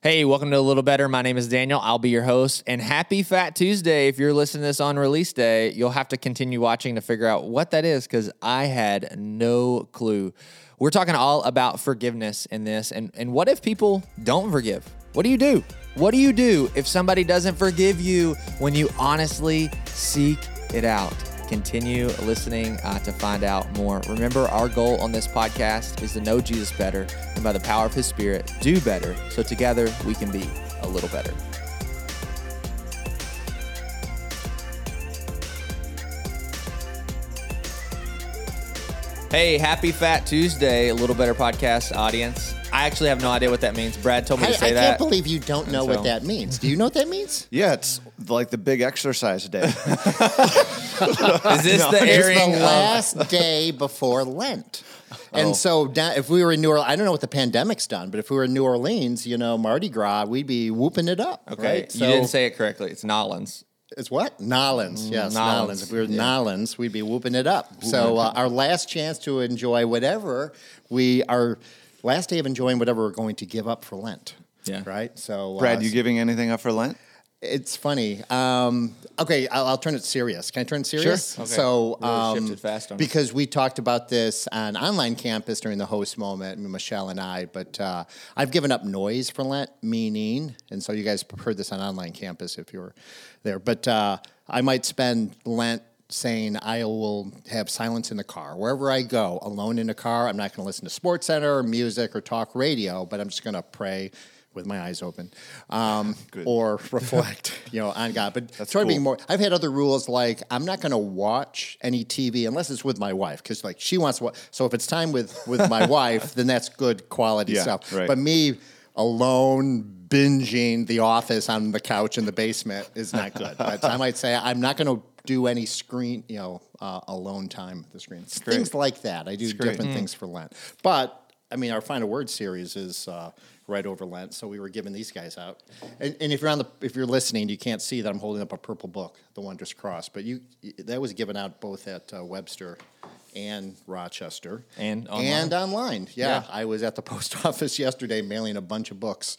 Hey, welcome to A Little Better. My name is Daniel. I'll be your host. And happy Fat Tuesday. If you're listening to this on release day, you'll have to continue watching to figure out what that is because I had no clue. We're talking all about forgiveness in this. And, and what if people don't forgive? What do you do? What do you do if somebody doesn't forgive you when you honestly seek it out? Continue listening uh, to find out more. Remember, our goal on this podcast is to know Jesus better and by the power of his spirit, do better so together we can be a little better. Hey, happy Fat Tuesday, a little better podcast audience. I actually have no idea what that means. Brad told me I, to say that. I can't believe you don't know so- what that means. Do you know what that means? Yeah, it's like the big exercise day. Is this the It's airing the of last day before Lent. And Oh. so da- if we were in New Orleans, I don't know what the pandemic's done, but if we were in New Orleans, you know, Mardi Gras, we'd be whooping it up. Okay, right? you didn't say it correctly. It's Nolans. It's what? Nolans. Yes, Nolans. Nolans. If we were in Nolans, we'd be whooping it up. So uh, our last chance to enjoy whatever we our last day of enjoying whatever we're going to give up for Lent. Yeah. Right. So uh, Brad, you giving anything up for Lent? It's funny. Um, okay, I'll, I'll turn it serious. Can I turn it serious? Sure. Okay. So, um, shifted fast on us. because we talked about this on online campus during the host moment, Michelle and I. But uh, I've given up noise for Lent, meaning, and so you guys heard this on online campus if you were there. But uh, I might spend Lent saying I will have silence in the car wherever I go, alone in the car. I'm not going to listen to Sports Center or music or talk radio, but I'm just going to pray with my eyes open, um, or reflect, you know, on God. But That's sort of being more. I've had other rules like I'm not going to watch any TV unless it's with my wife because like she wants to. Watch. So if it's time with with my wife, then that's good quality Yeah, stuff. right. But me alone binging The Office on the couch in the basement is not good. but I might say I'm not going to do any screen, you know, uh, alone time with the screen. Things like that. I do great. different things for Lent. But I mean, our final word series is uh, right over Lent, so we were giving these guys out. And, and if you're on the, if you're listening, you can't see that I'm holding up a purple book, The Wondrous Cross. But you, that was given out both at uh, Webster and Rochester And online. and online. Yeah, Yeah. I was at the post office yesterday mailing a bunch of books.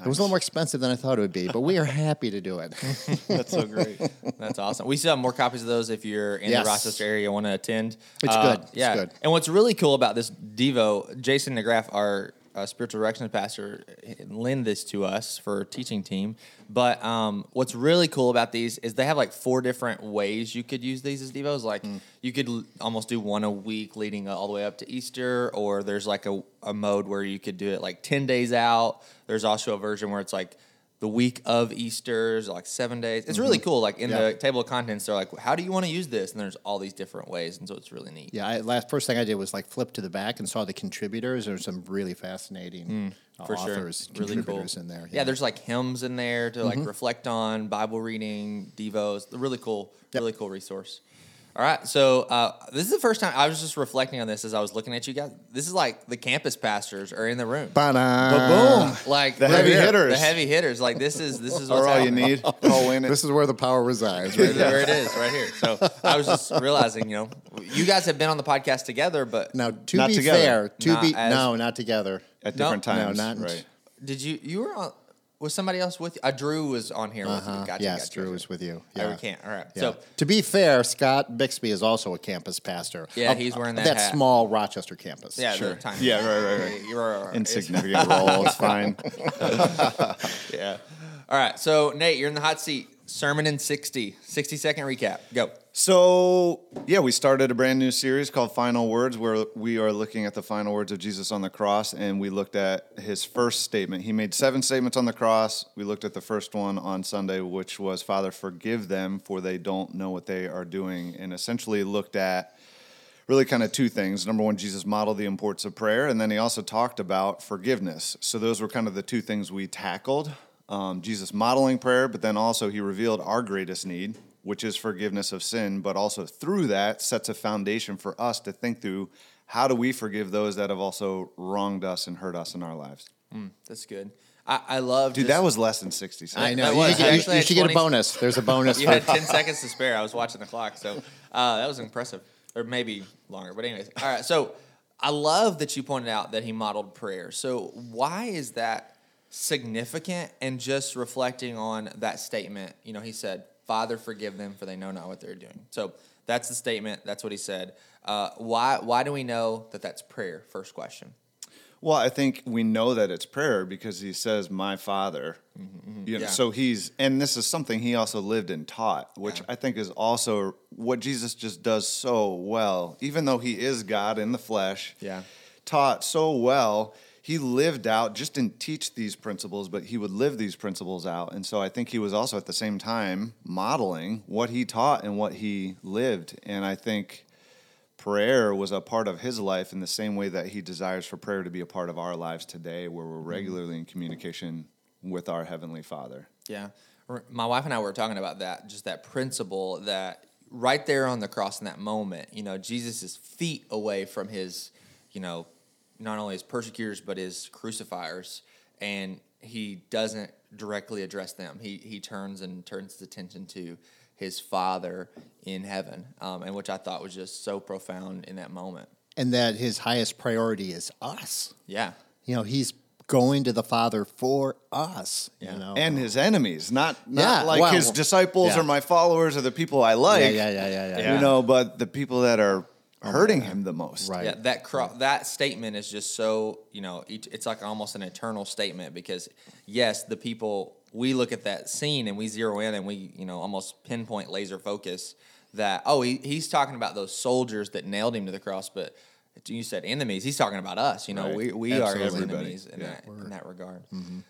It was a little more expensive than I thought it would be, but we are happy to do it. That's so great. That's awesome. We still have more copies of those if you're in Yes. the Rochester area and want to attend. It's Uh, good. It's yeah. good. And what's really cool about this Devo, Jason DeGraff, our uh, spiritual directions pastor, lend this to us for teaching team. But um, what's really cool about these is they have like four different ways you could use these as Devos. Like Hmm. you could l- almost do one a week leading all the way up to Easter, or there's like a, a mode where you could do it like 10 days out. There's also a version where it's like the week of Easter's like seven days. It's really cool. Like in Mm-hmm. Yeah. the table of contents, they're like, how do you want to use this? And there's all these different ways. And so it's really neat. Yeah, I, last first thing I did was like flip to the back and saw the contributors. There's some really fascinating uh, Hmm, For sure. authors, Really cool. contributors in there. Yeah. there's like hymns in there to Mm-hmm. like reflect on, Bible reading, devos. The really cool, really cool resource. All right, so uh, this is the first time I was just reflecting on this as I was looking at you guys. This is like the campus pastors are in the room. Ba-da. Boom! Like The heavy here. hitters. the heavy hitters. Like this is this is what's Or all you need. All in it. This is where the power resides. Right Right? there it is, right here. So I was just realizing, you know, you guys have been on the podcast together, but Now, to Not be together. fair, to Not be as- no, not together. At No, different no, times. not- right. did you? You were on. Was somebody else with you? Uh, Drew was on here with you. Uh-huh. Gotcha. yes, gotcha, Drew gotcha. was with you. I Yeah. can't. All right. Yeah. So to be fair, Scott Bixby is also a campus pastor. Yeah, of- he's wearing of that that hat. small Rochester campus. yeah, Sure. tiny. Yeah, right, right, right. You're right, right, right. Insignificant role. It's fine. Yeah. All right. So Nate, you're in the hot seat. Sermon in 60. 60 second recap. Go. So, yeah, we started a brand new series called Final Words, where we are looking at the final words of Jesus on the cross, and we looked at his first statement. He made seven statements on the cross. We looked at the first one on Sunday, which was, Father, forgive them, for they don't know what they are doing, and essentially looked at really kind of two things. Number one, Jesus modeled the importance of prayer, and then he also talked about forgiveness. So those were kind of the two things we tackled. Um, Jesus modeling prayer, but then also he revealed our greatest need, which is forgiveness of sin, but also through that sets a foundation for us to think through how do we forgive those that have also wronged us and hurt us in our lives. That's good. I, I love Dude, that was less than 60 seconds. I know. That You should, get, you- you had should get a bonus. There's a bonus. You for- had 10 seconds to spare. I was watching the clock. So uh, that was impressive. Or maybe longer. But, anyways. All right. So I love that you pointed out that he modeled prayer. So why is that significant and just reflecting on that statement. You know, he said, "Father, forgive them, for they know not what they're doing." So that's the statement. That's what he said. Uh, why? Why do we know that that's prayer? First question. Well, I think we know that it's prayer because he says, "My Father." You know, Mm-hmm, Yeah. So he's, and this is something he also lived and taught, which Yeah. I think is also what Jesus just does so well. Even though he is God in the flesh, Yeah. taught so well. He lived out, just didn't teach these principles, but he would live these principles out. And so I think he was also at the same time modeling what he taught and what he lived. And I think prayer was a part of his life in the same way that he desires for prayer to be a part of our lives today, where we're mm-hmm. regularly in communication with our Heavenly Father. Yeah. My wife and I were talking about that, just that principle that right there on the cross in that moment, you know, Jesus is feet away from his, you know, not only his persecutors, but his crucifiers. And he doesn't directly address them. He, he turns and turns his attention to his Father in heaven, um, and which I thought was just so profound in that moment. And that his highest priority is us. Yeah. You know, he's going to the Father for us. Yeah. You know, And his enemies, not, not Yeah, like well, his disciples yeah. or my followers or the people I like. yeah, yeah, yeah, yeah, yeah. You know, but the people that are hurting him the most. Right. Yeah, that cro- that statement is just so you know it's like almost an eternal statement because yes, the people we look at that scene and we zero in and we you know almost pinpoint laser focus that oh he, he's talking about those soldiers that nailed him to the cross, but you said enemies. He's talking about us. You know, Right. we we are his enemies in Yeah. that in that regard.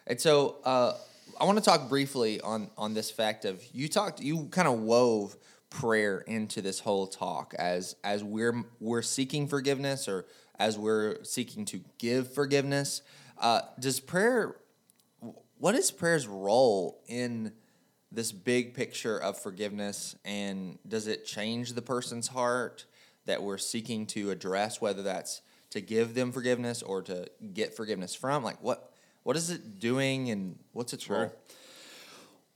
And so uh, I want to talk briefly on on this fact of you talked you kind of wove prayer into this whole talk as as we're we're seeking forgiveness or as we're seeking to give forgiveness. Uh, does prayer what is prayer's role in this big picture of forgiveness? And does it change the person's heart that we're seeking to address whether that's to give them forgiveness or to get forgiveness from? Like what what is it doing and what's its role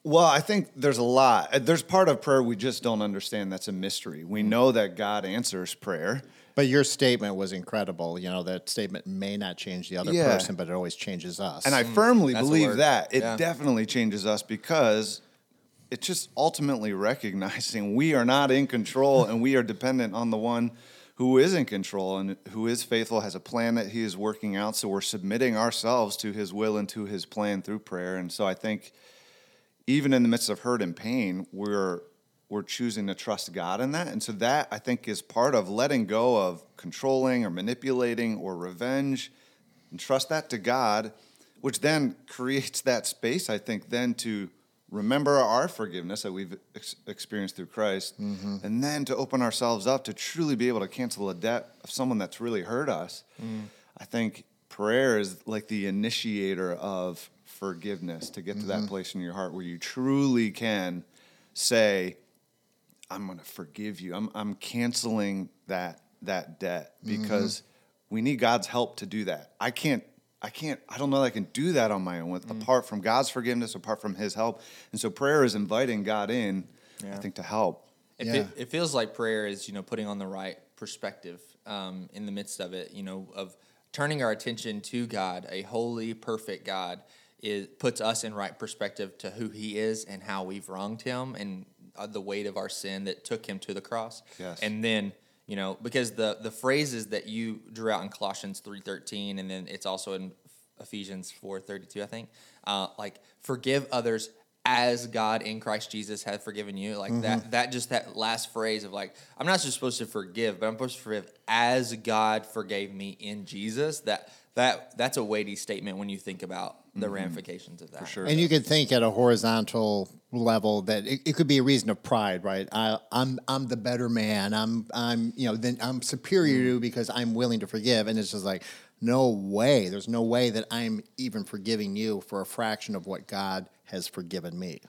Well, I think there's a lot. Uh, There's part of prayer we just don't understand that's a mystery. We know that God answers prayer. But your statement was incredible. You know, that statement may not change the other Yeah. person, but it always changes us. And I firmly that's a believe that. It Yeah. definitely changes us because it's just ultimately recognizing we are not in control and we are dependent on the one who is in control and who is faithful, has a plan that he is working out. So we're submitting ourselves to his will and to his plan through prayer. And so I think even in the midst of hurt and pain, we're we're choosing to trust God in that. And so that I think is part of letting go of controlling or manipulating or revenge and trust that to God, which then creates that space, I think, then to remember our forgiveness that we've ex- experienced through Christ, mm-hmm. and then to open ourselves up to truly be able to cancel a debt of someone that's really hurt us. Mm. I think prayer is like the initiator of forgiveness to get to that mm-hmm. place in your heart where you truly can say, I'm going to forgive you. I'm, I'm canceling that that debt mm-hmm. because we need God's help to do that. I can't I can't I don't know that I can do that on my own with, mm. apart from God's forgiveness, apart from his help. And so prayer is inviting God in, I think to help. It, Yeah. fe- it feels like prayer is, you know, putting on the right perspective um, in the midst of it, you know, of turning our attention to God, a holy, perfect God, is puts us in right perspective to who He is and how we've wronged Him and uh, the weight of our sin that took Him to the cross. Yes. And then, you know, because the the phrases that you drew out in Colossians three thirteen, and then it's also in Ephesians four thirty two, I think, uh, like forgive others as God in Christ Jesus hath forgiven you. Like that that just that last phrase of like I'm not just supposed to forgive, but I'm supposed to forgive as God forgave me in Jesus. That that that's a weighty statement when you think about the mm-hmm. ramifications of that. For sure. And you could think at a horizontal level that it, it could be a reason of pride, right? I, I'm I'm the better man. I'm I'm you know then I'm superior to mm. you because I'm willing to forgive, and it's just like no way. There's no way that I'm even forgiving you for a fraction of what God has forgiven me.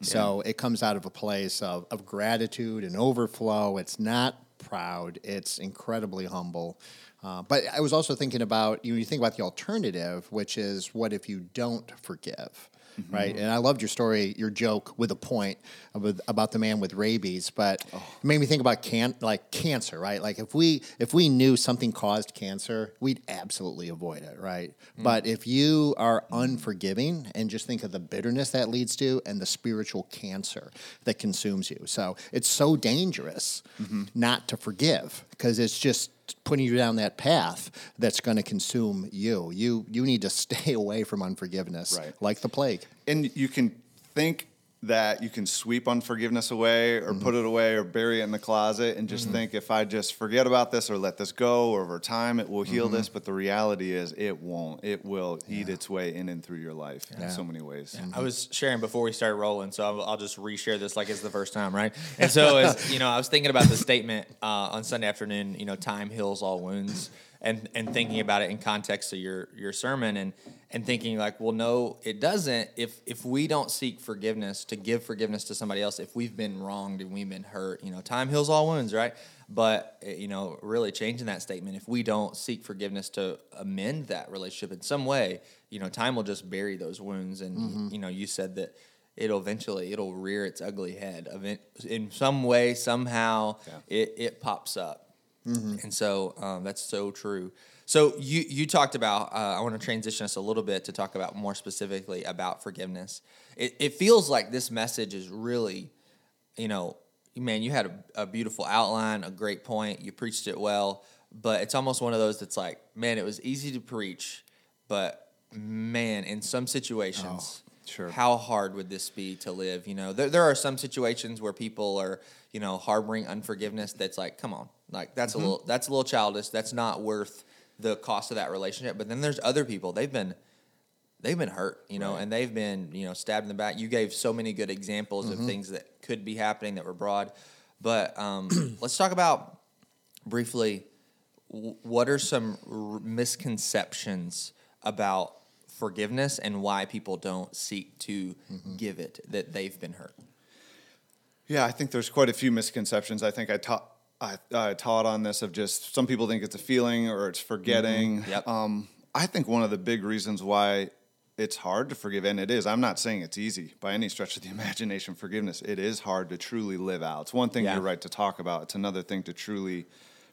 So it comes out of a place of, of gratitude and overflow. It's not proud. It's incredibly humble. Uh, but I was also thinking about you. Know, you think about the alternative, which is what if you don't forgive? Mm-hmm. Right, and I loved your story, your joke with a point about, about the man with rabies, but oh. it made me think about can like cancer, right? Like if we if we knew something caused cancer, we'd absolutely avoid it, right? Mm. But if you are unforgiving and just think of the bitterness that leads to and the spiritual cancer that consumes you, so it's so dangerous mm-hmm. not to forgive because it's just putting you down that path that's going to consume you. You you need to stay away from unforgiveness, right. like the plague. And you can think that you can sweep unforgiveness away or mm-hmm. put it away or bury it in the closet and just mm-hmm. think if I just forget about this or let this go over time it will heal mm-hmm. this but the reality is it won't it will yeah. eat its way in and through your life yeah. in so many ways yeah. I was sharing before we started rolling so I'll, I'll, just reshare this like it's the first time right and so as you know I was thinking about the statement uh, on Sunday afternoon you know time heals all wounds and and thinking about it in context of your your sermon and and thinking like well no it doesn't if if we don't seek forgiveness to give forgiveness to somebody else if we've been wronged and we've been hurt you know time heals all wounds right but eh, you know really changing that statement if we don't seek forgiveness to amend that relationship in some way you know time will just bury those wounds and mm-hmm. you know you said that it'll eventually it'll rear its ugly head in some way somehow yeah. it, it pops up Mm-hmm. And so um, that's so true. So you you talked about. Uh, I want to transition us a little bit to talk about more specifically about forgiveness. It, it feels like this message is really, you know, man, you had a, a, beautiful outline, a great point. You preached it well, but it's almost one of those that's like, man, it was easy to preach, but man, in some situations, oh, sure. how hard would this be to live? You know, there, there are some situations where people are, you know, harboring unforgiveness. That's like, come on, like that's mm-hmm. a little that's a little childish. That's not worth the cost of that relationship. But then there's other people. They've been they've been hurt, you know, right. and they've been, you know, stabbed in the back. You gave so many good examples mm-hmm. of things that could be happening that were broad. But um, let's talk about briefly what are some r- misconceptions about forgiveness and why people don't seek to mm-hmm. give it that they've been hurt. Yeah, I think there's quite a few misconceptions. I think I taught I, I, taught on this of just some people think it's a feeling or it's forgetting. Mm-hmm. Yep. Um, I think one of the big reasons why it's hard to forgive, and it is. I'm not saying it's easy by any stretch of the imagination. Forgiveness, it is hard to truly live out. It's one thing yeah. you're right to talk about. It's another thing to truly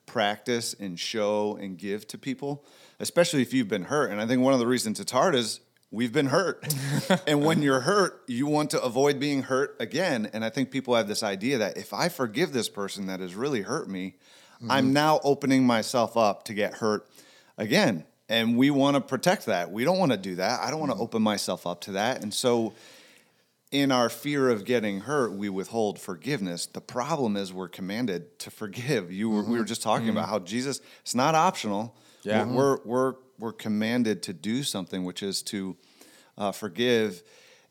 practice and show and give to people, especially if you've been hurt. And I think one of the reasons it's hard is we've been hurt. and when you're hurt, you want to avoid being hurt again. And I think people have this idea that if I forgive this person that has really hurt me, mm-hmm. I'm now opening myself up to get hurt again. And we want to protect that. We don't want to do that. I don't want to mm-hmm. open myself up to that. And so, in our fear of getting hurt, we withhold forgiveness. The problem is we're commanded to forgive. You were, mm-hmm. we were just talking mm-hmm. about how Jesus, it's not optional. Yeah. We're, we're, we're commanded to do something, which is to uh, forgive.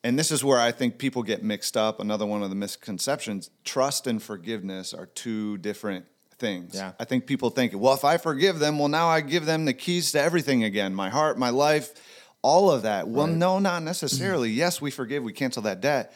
And this is where I think people get mixed up. Another one of the misconceptions trust and forgiveness are two different things. Yeah. I think people think, well, if I forgive them, well, now I give them the keys to everything again my heart, my life, all of that. Well, right. no, not necessarily. yes, we forgive, we cancel that debt,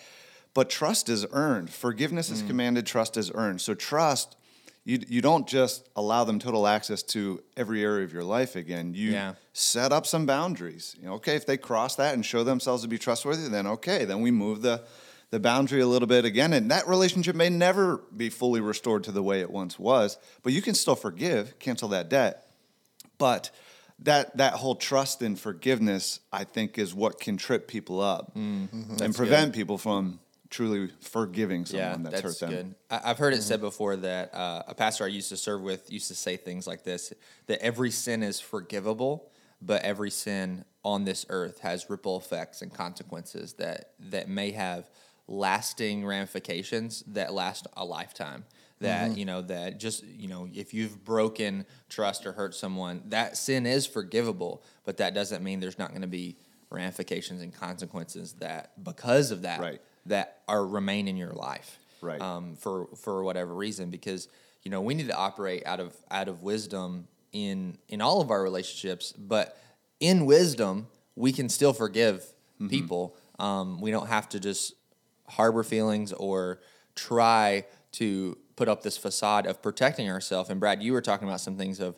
but trust is earned. Forgiveness is mm. commanded, trust is earned. So, trust you you don't just allow them total access to every area of your life again. You yeah. set up some boundaries. You know, okay, if they cross that and show themselves to be trustworthy, then okay, then we move the the boundary a little bit again, and that relationship may never be fully restored to the way it once was. But you can still forgive, cancel that debt. But that that whole trust and forgiveness, I think, is what can trip people up mm-hmm. and prevent good. people from truly forgiving someone yeah, that's, that's hurt them. Good. I've heard it mm-hmm. said before that uh, a pastor I used to serve with used to say things like this: that every sin is forgivable, but every sin on this earth has ripple effects and consequences that that may have lasting ramifications that last a lifetime that mm-hmm. you know that just you know if you've broken trust or hurt someone that sin is forgivable but that doesn't mean there's not going to be ramifications and consequences that because of that right that are remain in your life, right? Um, for for whatever reason, because you know we need to operate out of out of wisdom in in all of our relationships, but in wisdom we can still forgive mm-hmm. people. Um, we don't have to just harbor feelings or try to put up this facade of protecting ourselves. And Brad, you were talking about some things of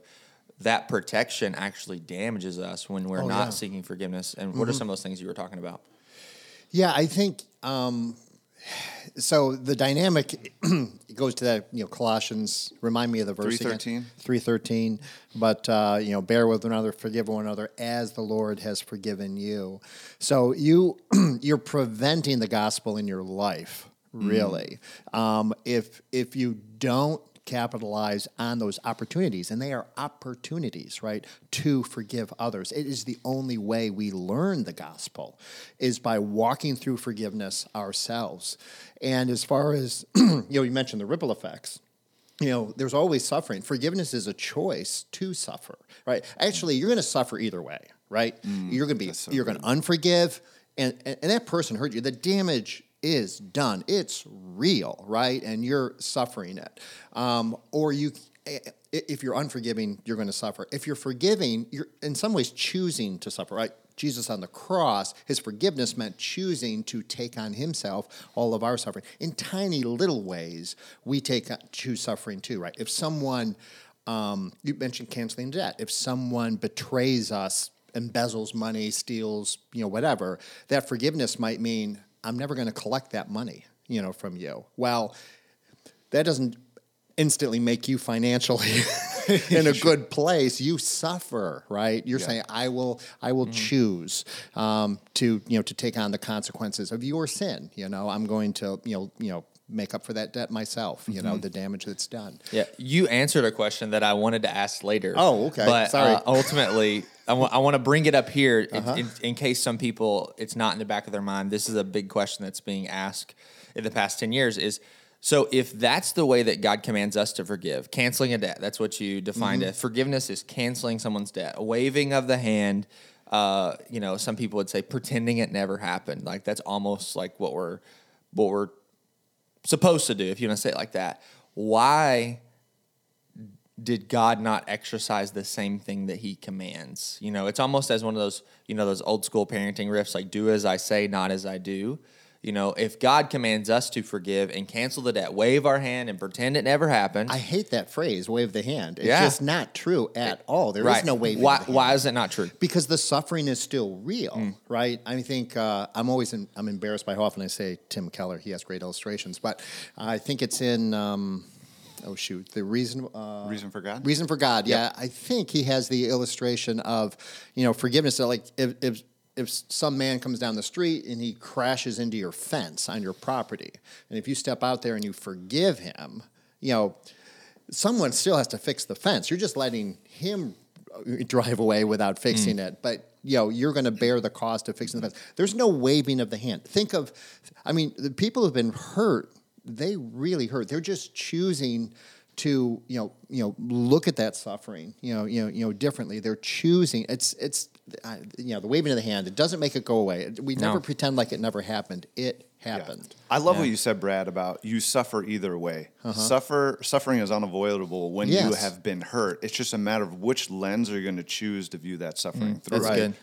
that protection actually damages us when we're Oh, not yeah. Mm-hmm. seeking forgiveness. And what are some of those things you were talking about? Yeah, I think um, so. The dynamic it goes to that you know Colossians. Remind me of the verse 3:13? Three thirteen. But uh, you know, bear with one another, forgive one another, as the Lord has forgiven you. So you you're preventing the gospel in your life, really. Um, if if you don't capitalize on those opportunities, and they are opportunities, right, to forgive others. It is the only way we learn the gospel, is by walking through forgiveness ourselves. And as far as you know, you mentioned the ripple effects you know, there's always suffering. Forgiveness is a choice to suffer, right? Actually, you're going to suffer either way, right? Mm, you're going to be, you're going to unforgive, and, and and that person hurt you. The damage is done. It's real, right? And you're suffering it. Um, or you, if you're unforgiving, you're going to suffer. If you're forgiving, you're in some ways choosing to suffer, right? Jesus on the cross, his forgiveness meant choosing to take on himself all of our suffering. In tiny little ways, we take choose suffering too, right? If someone, um, you mentioned canceling debt, if someone betrays us, embezzles money, steals, you know, whatever, that forgiveness might mean I'm never going to collect that money, you know, from you. Well, that doesn't instantly make you financially in a good place. You suffer right? You're saying i will i will choose um, to you know to take on the consequences of your sin you know? I'm going to you know you know make up for that debt myself you know the damage that's done Yeah, you answered a question that I wanted to ask later. Oh, okay. But Sorry. Uh, ultimately, I want to bring it up here in- Uh-huh. in, in case some people it's not in the back of their mind. This is a big question that's being asked in the past ten years. Is so if that's the way that God commands us to forgive, canceling a debt. That's what you defined Mm-hmm. it. Forgiveness is canceling someone's debt, a waving of the hand. Uh, you know, some people would say pretending it never happened. Like that's almost like what we're what we're supposed to do, if you want to say it like that. Why did God not exercise the same thing that He commands? You know, it's almost as one of those, you know, those old school parenting riffs, like "Do as I say, not as I do." You know, if God commands us to forgive and cancel the debt, wave our hand and pretend it never happened, i hate that phrase wave the hand it's Yeah. just not true at all There is right? no waving Why? the hand. Why is it not true? because the suffering is still real, right? I think uh, I'm always in, I'm embarrassed by how often I say Tim Keller. He has great illustrations, but I think it's in um, oh shoot, the reason uh, Reason for God? reason for God. Yeah, I think he has the illustration of you know forgiveness. So like if if if some man comes down the street and he crashes into your fence on your property, and if you step out there and you forgive him, you know someone still has to fix the fence. You're just letting him uh, drive away without fixing Mm. it. But you know, you're going to bear the cost of fixing the fence. There's no waving of the hand. Think of, I mean, the people who've been hurt, they really hurt. They're just choosing to, you know, you know, look at that suffering, you know, you know, you know, differently. They're choosing. It's, it's, uh, you know, the waving of the hand. It doesn't make it go away. We never No. pretend like it never happened. It Yeah. happened. I love what you said, Brad, about you suffer either way. Suffer suffering is unavoidable when you Uh-huh. Have been hurt. It's just a matter of which lens are you going to choose to view that suffering through. Mm, that's good.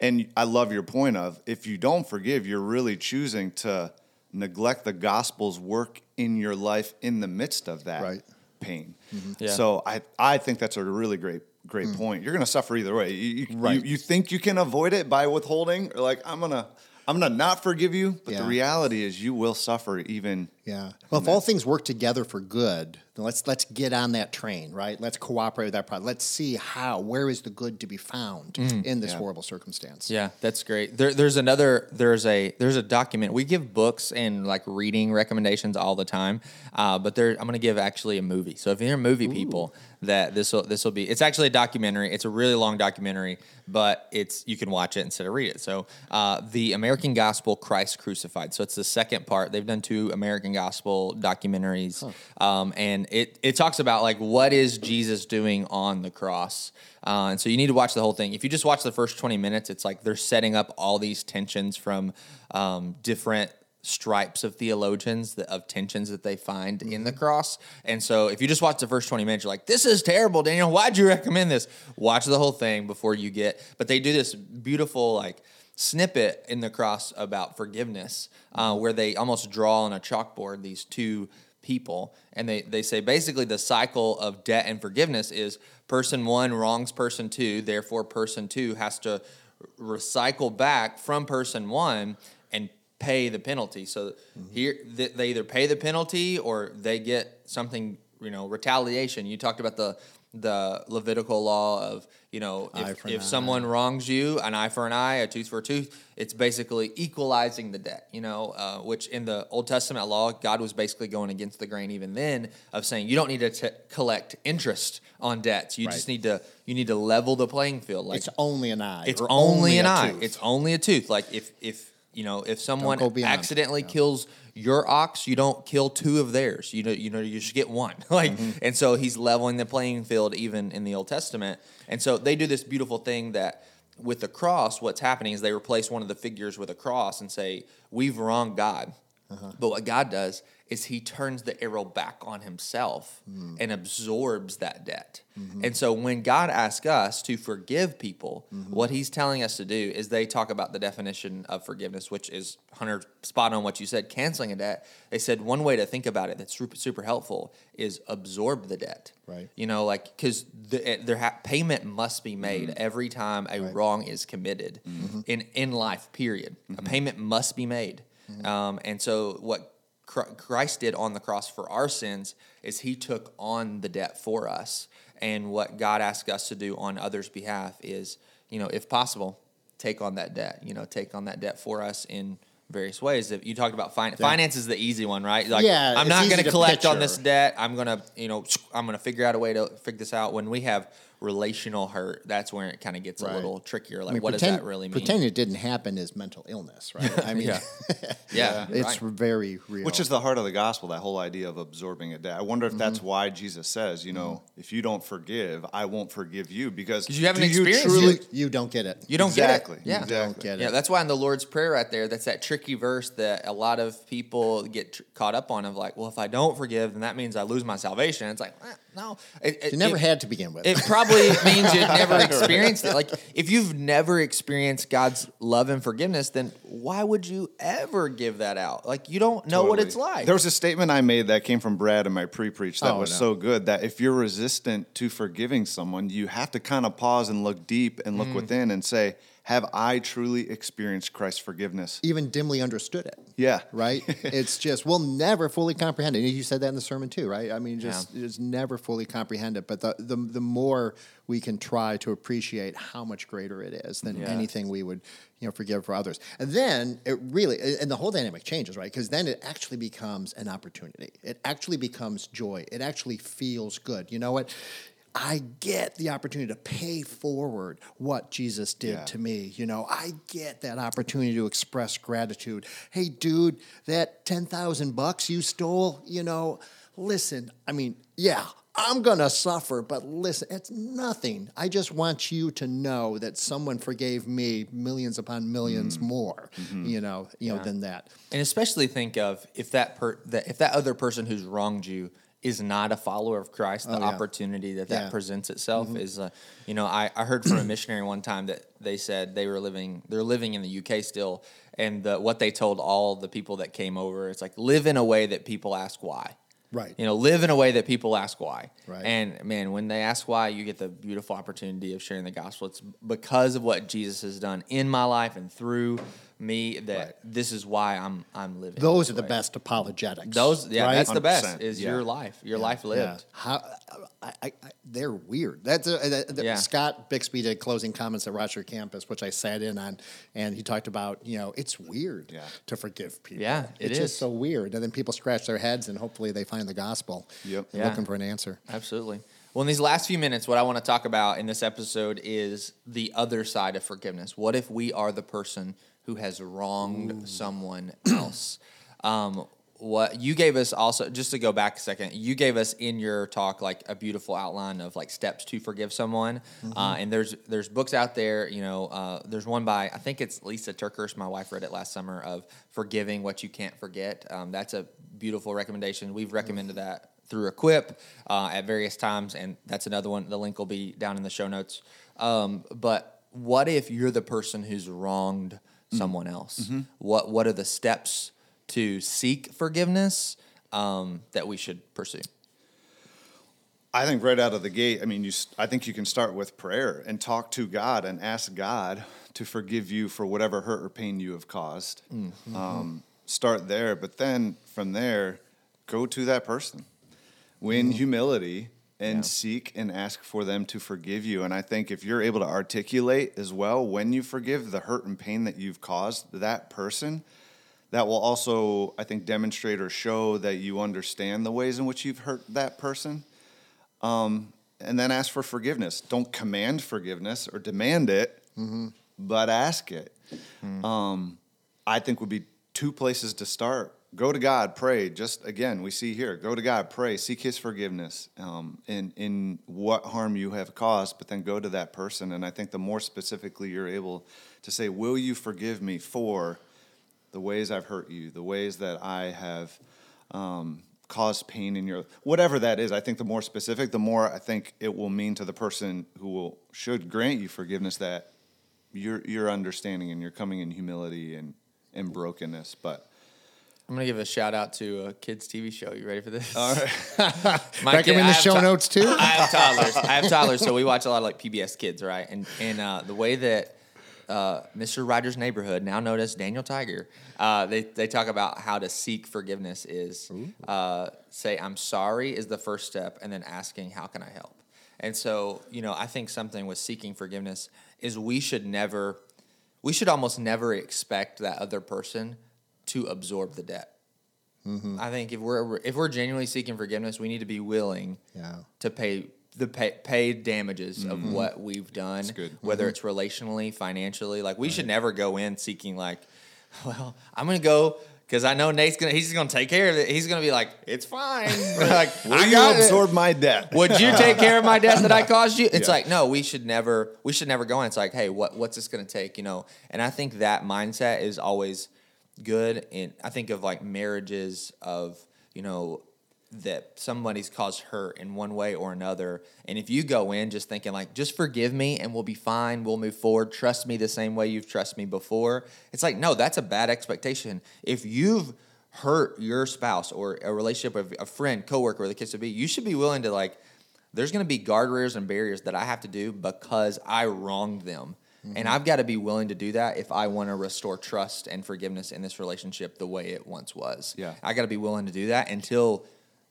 And I love your point of if you don't forgive, you're really choosing to neglect the gospel's work in your life in the midst of that Right. Pain. Mm-hmm. Yeah. So I, I think that's a really great great mm. point. You're going to suffer either way. You, you, Right. you, you think you can avoid it by withholding, or like I'm gonna I'm gonna not forgive you, but the reality is you will suffer even. Yeah. Well, if all things work together for good, then let's let's get on that train, right? Let's cooperate with that project. Let's see how where is the good to be found in this horrible circumstance. Yeah, that's great. There, there's another. There's a there's a document. We give books and like reading recommendations all the time, uh, but there I'm going to give actually a movie. So if you're movie people, that this will this will be. It's actually a documentary. It's a really long documentary, but it's you can watch it instead of read it. So uh, the American Gospel Christ Crucified. So it's the second part. They've done two American Gospel documentaries, um, and it it talks about like what is Jesus doing on the cross. Uh, and so you need to watch the whole thing. If you just watch the first 20 minutes, it's like they're setting up all these tensions from um, different stripes of theologians that, of tensions that they find in the cross. And so if you just watch the first 20 minutes, you're like, this is terrible, Daniel. Why'd you recommend this? Watch the whole thing before you get, but they do this beautiful, like, snippet in the cross about forgiveness uh, where they almost draw on a chalkboard these two people. And they, they say basically the cycle of debt and forgiveness is person one wrongs person two, therefore, person two has to recycle back from person one and pay the penalty. So Mm-hmm. here they either pay the penalty or they get something, you know, retaliation. You talked about the the Levitical law of, you know, if, if eye. someone wrongs you, an eye for an eye, a tooth for a tooth, it's basically equalizing the debt, you know, uh, which in the Old Testament law, God was basically going against the grain even then of saying you don't need to t- collect interest on debts. You just need to you need to level the playing field. Like It's only an eye. it's or only an eye. tooth. It's only a tooth. Like if if you know if someone accidentally kills your ox, you don't kill two of theirs. You know you know you should get one. like Mm-hmm. and so he's leveling the playing field even in the Old Testament. And so they do this beautiful thing that with the cross, what's happening is they replace one of the figures with a cross and say we've wronged God. Uh-huh. But what God does is he turns the arrow back on himself Hmm. and absorbs that debt. Mm-hmm. And so when God asks us to forgive people, Mm-hmm. what he's telling us to do is they talk about the definition of forgiveness, which is 100 spot on what you said, canceling a debt. They said one way to think about it that's super, super helpful is absorb the debt. Right. You know, like, because the, eh, there ha- payment must be made Mm-hmm. every time a wrong is committed in, in life, period. A payment must be made. Mm-hmm. Um, and so what Christ did on the cross for our sins is he took on the debt for us. And what God asked us to do on others' behalf is, you know, if possible, take on that debt, you know, take on that debt for us in various ways. If you talked about fin- finance is the easy one, right? Like, Yeah, I'm not going to to collect on this debt. I'm going to, you know, I'm going to figure out a way to figure this out. When we have relational hurt, that's where it kind of gets a little trickier. Like, I mean, what pretend, does that really mean? Pretending it didn't happen is mental illness, right? I mean, Yeah. yeah, it's right. very real. Which is the heart of the gospel, that whole idea of absorbing a debt. I wonder if that's Mm-hmm. why Jesus says, you know, if you don't forgive, I won't forgive you because you haven't do experienced truly, it. you don't get it. You don't Exactly. get it. Yeah. Exactly. Don't get Yeah, that's why in the Lord's Prayer right there, that's that tricky verse that a lot of people get tr- caught up on of like, well, if I don't forgive, then that means I lose my salvation. It's like, eh, no. It, it- You never it- had to begin with. It probably means you've never experienced it. Like, if you've never experienced God's love and forgiveness, then why would you ever give that out? Like, you don't know what it's like. There was a statement I made that came from Brad in my pre-preach that Oh, was no. so good that if you're resistant to forgiving someone, you have to kind of pause and look deep and Mm. look within and say, "Have I truly experienced Christ's forgiveness?" even dimly understood it. Yeah. Right? it's just, we'll never fully comprehend it. You said that in the sermon too, right? I mean, just, just never fully comprehend it. But the, the, the more we can try to appreciate how much greater it is than Yeah. anything we would, you know, forgive for others. And then it really, and the whole dynamic changes, right? Because then it actually becomes an opportunity. It actually becomes joy. It actually feels good. You know what? I get the opportunity to pay forward what Jesus did Yeah. to me. You know, I get that opportunity to express gratitude. Hey, dude, that 10,000 bucks you stole, you know, listen, I mean, yeah, I'm going to suffer, but listen, it's nothing. I just want you to know that someone forgave me millions upon millions mm-hmm. more, mm-hmm. you know, you know, than that. And especially think of if that per, that if that other person who's wronged you is not a follower of Christ, the Oh, yeah. opportunity that that Yeah. presents itself is, uh, you know, I, I heard from a missionary one time that they said they were living, they're living in the UK still, and the, what they told all the people that came over, it's like live in a way that people ask why. Right. You know, live in a way that people ask why. Right. And man, when they ask why, you get the beautiful opportunity of sharing the gospel. It's because of what Jesus has done in my life and through me that Right. this is why I'm I'm living. Those this are the way. best apologetics. Those yeah, right? that's the 100%, best. Is yeah. your life, your life Yeah. lived. How, I, I, I, they're weird. That's uh, uh, a, that- that- Yeah. Scott Bixby did closing comments at Rochester campus, which I sat in on, and he talked about you know it's weird Yeah. to forgive people. Yeah, it it's just so weird. And then people scratch their heads, and hopefully they find the gospel. Yep. Yeah. looking for an answer. Absolutely. Well, in these last few minutes, what I want to talk about in this episode is the other side of forgiveness. What if we are the person who has wronged someone else? Um, what you gave us also, just to go back a second, you gave us in your talk like a beautiful outline of like steps to forgive someone. Uh, and there's there's books out there. You know, uh, there's one by I think it's Lysa TerKeurst. My wife read it last summer of forgiving what you can't forget. Um, that's a beautiful recommendation. We've recommended that through Equip uh, at various times, and that's another one. The link will be down in the show notes. Um, but what if you're the person who's wronged someone else? What What are the steps to seek forgiveness? um, that we should pursue? I think right out of the gate, I mean, you. I think you can start with prayer and talk to God and ask God to forgive you for whatever hurt or pain you have caused. Um, start there, but then from there, go to that person, win humility, and Yeah. seek and ask for them to forgive you. And I think if you're able to articulate as well when you forgive the hurt and pain that you've caused that person, that will also, I think, demonstrate or show that you understand the ways in which you've hurt that person. Um, and then ask for forgiveness. Don't command forgiveness or demand it, but ask it. Um, I think would be two places to start. Go to God, pray. Just again, we see here, go to God, pray, seek His forgiveness um, in in what harm you have caused, but then go to that person. And I think the more specifically you're able to say, "Will you forgive me for the ways I've hurt you, the ways that I have um, caused pain in your whatever that is?" I think the more specific, the more I think it will mean to the person who will should grant you forgiveness that you're you're understanding and you're coming in humility and and brokenness, but. I'm gonna give a shout out to a kids TV show. You ready for this? All right. My Back kid- in I the have show to- notes too. I have toddlers. I have toddlers, so we watch a lot of like PBS Kids, right? And and uh, the way that uh, Mr. Rogers' Neighborhood, now known as Daniel Tiger, uh, they they talk about how to seek forgiveness is uh, say I'm sorry is the first step, and then asking how can I help. And so you know I think something with seeking forgiveness is we should never, we should almost never expect that other person to absorb the debt. Mm-hmm. I think if we're if we're genuinely seeking forgiveness, we need to be willing Yeah. to pay the pay, paid damages of mm-hmm. what we've done, good. whether mm-hmm. it's relationally, financially. Like we should never go in seeking like, well, I'm gonna go because I know Nate's gonna he's gonna take care of it. He's gonna be like, it's fine. Like, Will I you got absorb my debt? Would you take care of my debt that I caused you? It's Yeah. like, no, we should never, we should never go in. It's like, hey, what, what's this going to take? You know, and I think that mindset is always good. And I think of like marriages of, you know, that somebody's caused hurt in one way or another. And if you go in just thinking like, just forgive me and we'll be fine, we'll move forward, trust me the same way you've trusted me before. It's like, no, that's a bad expectation. If you've hurt your spouse or a relationship with a friend, coworker, or the kids to be, you should be willing to like, there's going to be guardrails and barriers that I have to do because I wronged them. And mm-hmm. I've got to be willing to do that if I want to restore trust and forgiveness in this relationship the way it once was. Yeah. I got to be willing to do that until,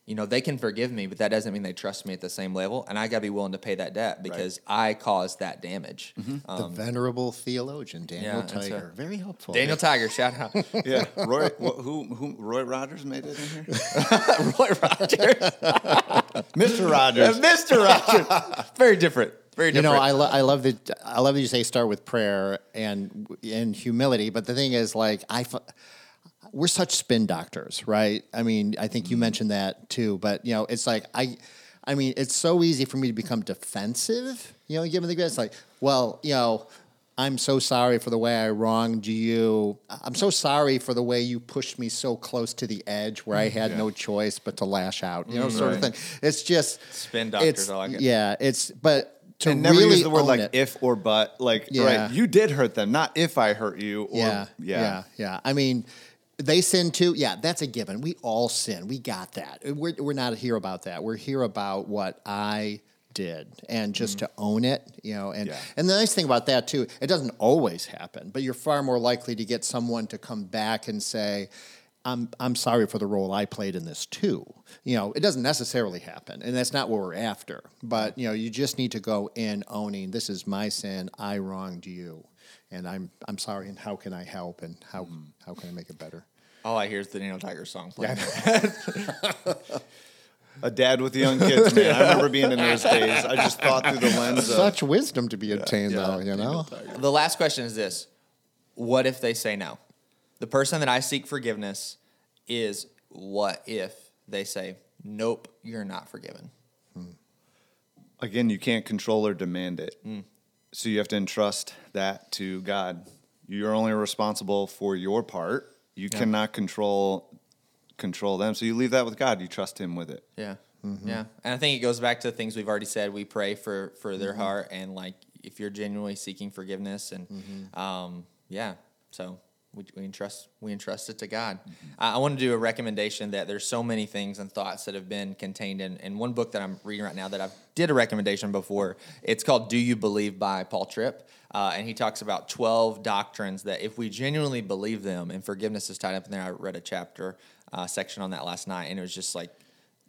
you know, they can forgive me, but that doesn't mean they trust me at the same level. And I got to be willing to pay that debt because I caused that damage. Mm-hmm. the um, venerable theologian Daniel yeah, Tiger, very helpful. Daniel Tiger, shout out. yeah, Roy. wh- who, who? Roy Rogers made it in here. Roy Rogers. Mr. Rogers. Mr. Rogers. Very different. Very You know, I, lo- I love that. I love that you say start with prayer and and humility. But the thing is, like, I, f- we're such spin doctors, right? I mean, I think you mm-hmm. mentioned that too. But you know, it's like I, I mean, it's so easy for me to become defensive. You know, given the it's like, well, you know. I'm so sorry for the way I wronged you. I'm so sorry for the way you pushed me so close to the edge where I mm-hmm. had no choice but to lash out. You know, sort of mm-hmm. thing. It's just Spin doctors, it's- I like it. Yeah, it's but to and never really use the word like it. if or but. Like, Yeah. right, you did hurt them, not if I hurt you. Or, yeah, yeah, yeah, yeah. I mean, they sin too. Yeah, that's a given. We all sin. We got that. We're we're not here about that. We're here about what I did and just mm-hmm. to own it, you know. And Yeah. and the nice thing about that too, it doesn't always happen, but you're far more likely to get someone to come back and say. I'm I'm sorry for the role I played in this too. You know, it doesn't necessarily happen, and that's not what we're after. But you know, you just need to go in owning this is my sin. I wronged you, and I'm I'm sorry. And how can I help? And how hmm. how can I make it better? All I hear is the Daniel Tiger song playing. A dad with young kids, man. I remember being in those days. I just thought through the lens of Such wisdom to be obtained, though. You know, The last question is this What if they say no? The person that I seek forgiveness is what if they say, Nope, you're not forgiven? Hmm. again, you can't control or demand it. Hmm. So you have to entrust that to God. You're only responsible for your part. You cannot control control them. So you leave that with God. You trust Him with it. Yeah. Mm-hmm. Yeah. And I think it goes back to the things we've already said. We pray for, for their mm-hmm. heart and like if you're genuinely seeking forgiveness and mm-hmm. um, yeah. So we, we entrust we entrust it to God. I, I want to do a recommendation that there's so many things and thoughts that have been contained in, in one book that I'm reading right now that I've did a recommendation before. It's called "Do You Believe" by Paul Tripp, uh, and he talks about 12 doctrines that if we genuinely believe them, and forgiveness is tied up in there. I read a chapter uh, section on that last night, and it was just like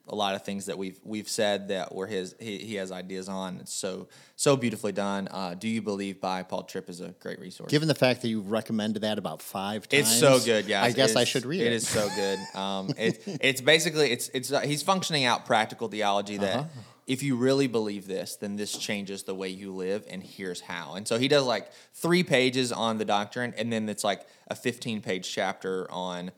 a lot of things that we've we've said that were his he, he has ideas on. It's so so beautifully done. Uh, Do you believe by Paul Tripp is a great resource. Given the fact that you've recommended that about five times, It's so good, Yeah, I guess I should read it. It is so good. Um, it, it's basically it's it's uh, he's functioning out practical theology that Uh-huh. if you really believe this, then this changes the way you live, and here's how. And so he does like three pages on the doctrine, and then it's like a 15 page chapter on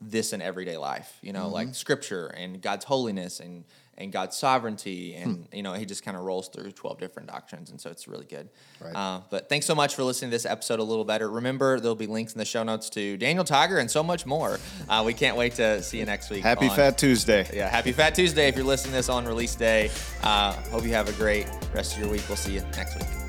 this in everyday life. You know, Mm-hmm. like Scripture and God's holiness and and God's sovereignty, and Hmm. you know, he just kind of rolls through 12 different doctrines, and so it's really good. Right. Uh, but thanks so much for listening to this episode a little better. Remember, there'll be links in the show notes to Daniel Tiger and so much more. Uh, we can't wait to see you next week. Happy on- Fat Tuesday. Yeah, happy Fat Tuesday if you're listening to this on release day. Uh, hope you have a great rest of your week. We'll see you next week.